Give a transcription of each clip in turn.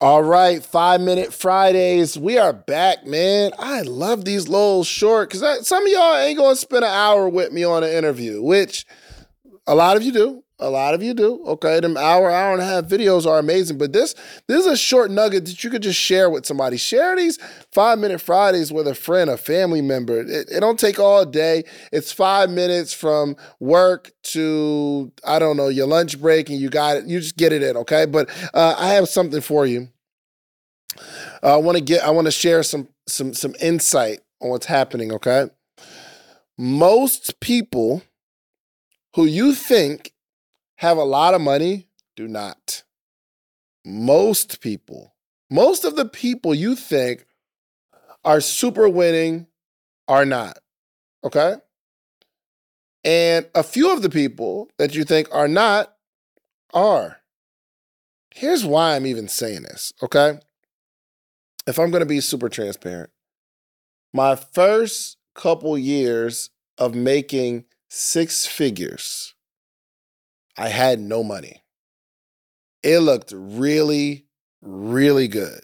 All right, five minute Fridays. We are back, man. I love these little short because some of y'all ain't gonna spend an hour with me on an interview, which a lot of you do. A lot of you do. Okay, them hour, hour and a half videos are amazing, but this this is a short nugget that you could just share with somebody. Share these five minute Fridays with a friend, a family member. It, it don't take all day. It's five minutes from work to I don't know your lunch break, and you got it. You just get it in. Okay, but uh, I have something for you. Uh, I want to get. I want to share some some some insight on what's happening. Okay, most people who you think have a lot of money do not. Most people, most of the people you think are super winning are not. Okay? And a few of the people that you think are not are. Here's why I'm even saying this, okay? If I'm going to be super transparent, my first couple years of making six figures I had no money. It looked really, really good.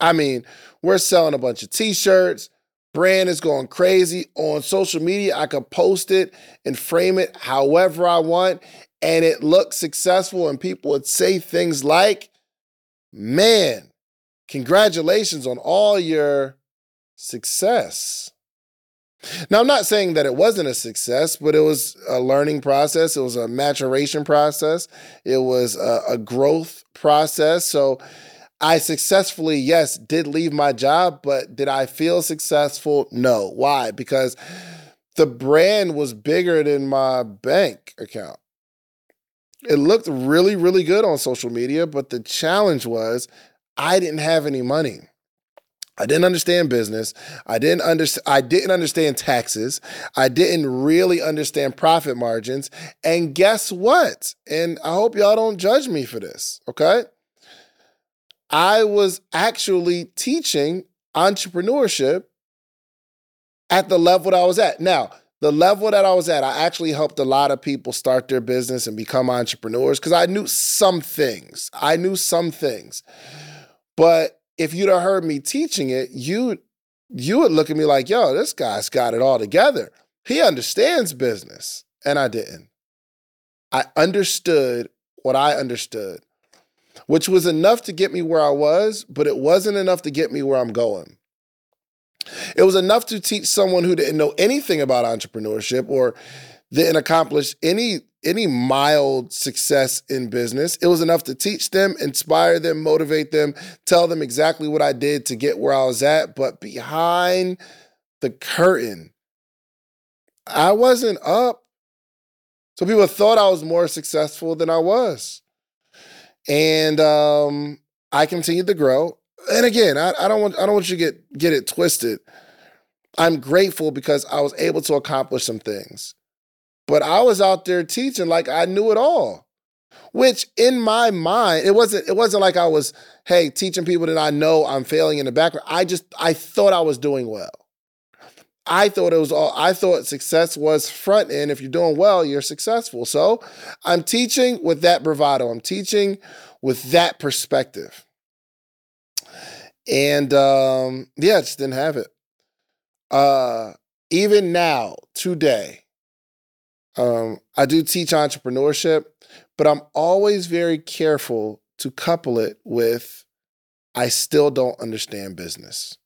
I mean, we're selling a bunch of t shirts. Brand is going crazy on social media. I could post it and frame it however I want, and it looked successful. And people would say things like, Man, congratulations on all your success. Now, I'm not saying that it wasn't a success, but it was a learning process. It was a maturation process. It was a, a growth process. So I successfully, yes, did leave my job, but did I feel successful? No. Why? Because the brand was bigger than my bank account. It looked really, really good on social media, but the challenge was I didn't have any money. I didn't understand business. I didn't understand I didn't understand taxes. I didn't really understand profit margins. And guess what? And I hope y'all don't judge me for this, okay? I was actually teaching entrepreneurship at the level that I was at. Now, the level that I was at, I actually helped a lot of people start their business and become entrepreneurs because I knew some things. I knew some things. But if you'd have heard me teaching it, you you would look at me like, yo, this guy's got it all together. He understands business. And I didn't. I understood what I understood, which was enough to get me where I was, but it wasn't enough to get me where I'm going. It was enough to teach someone who didn't know anything about entrepreneurship or didn't accomplish any any mild success in business. It was enough to teach them, inspire them, motivate them, tell them exactly what I did to get where I was at. But behind the curtain, I wasn't up. So people thought I was more successful than I was. And um, I continued to grow. And again, I, I don't want I don't want you to get get it twisted. I'm grateful because I was able to accomplish some things. But I was out there teaching like I knew it all. Which in my mind, it wasn't it wasn't like I was, hey, teaching people that I know I'm failing in the background. I just I thought I was doing well. I thought it was all I thought success was front end. If you're doing well, you're successful. So I'm teaching with that bravado. I'm teaching with that perspective. And um, yeah, just didn't have it. Uh, even now, today, um, I do teach entrepreneurship, but I'm always very careful to couple it with I still don't understand business.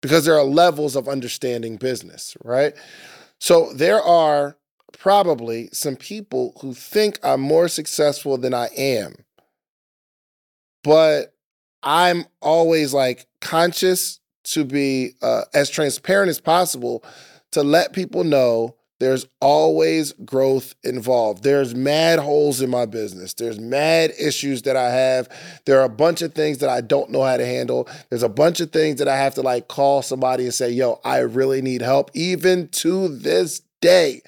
Because there are levels of understanding business, right? So there are probably some people who think I'm more successful than I am. But I'm always like conscious to be uh, as transparent as possible to let people know there's always growth involved. There's mad holes in my business. There's mad issues that I have. There are a bunch of things that I don't know how to handle. There's a bunch of things that I have to like call somebody and say, yo, I really need help, even to this day.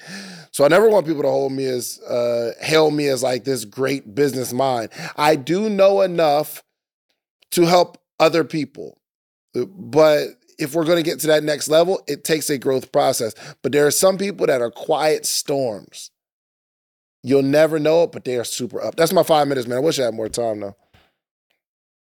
So I never want people to hold me as, uh, hail me as like this great business mind. I do know enough to help other people. But if we're going to get to that next level, it takes a growth process. But there are some people that are quiet storms. You'll never know it, but they are super up. That's my five minutes, man. I wish I had more time though.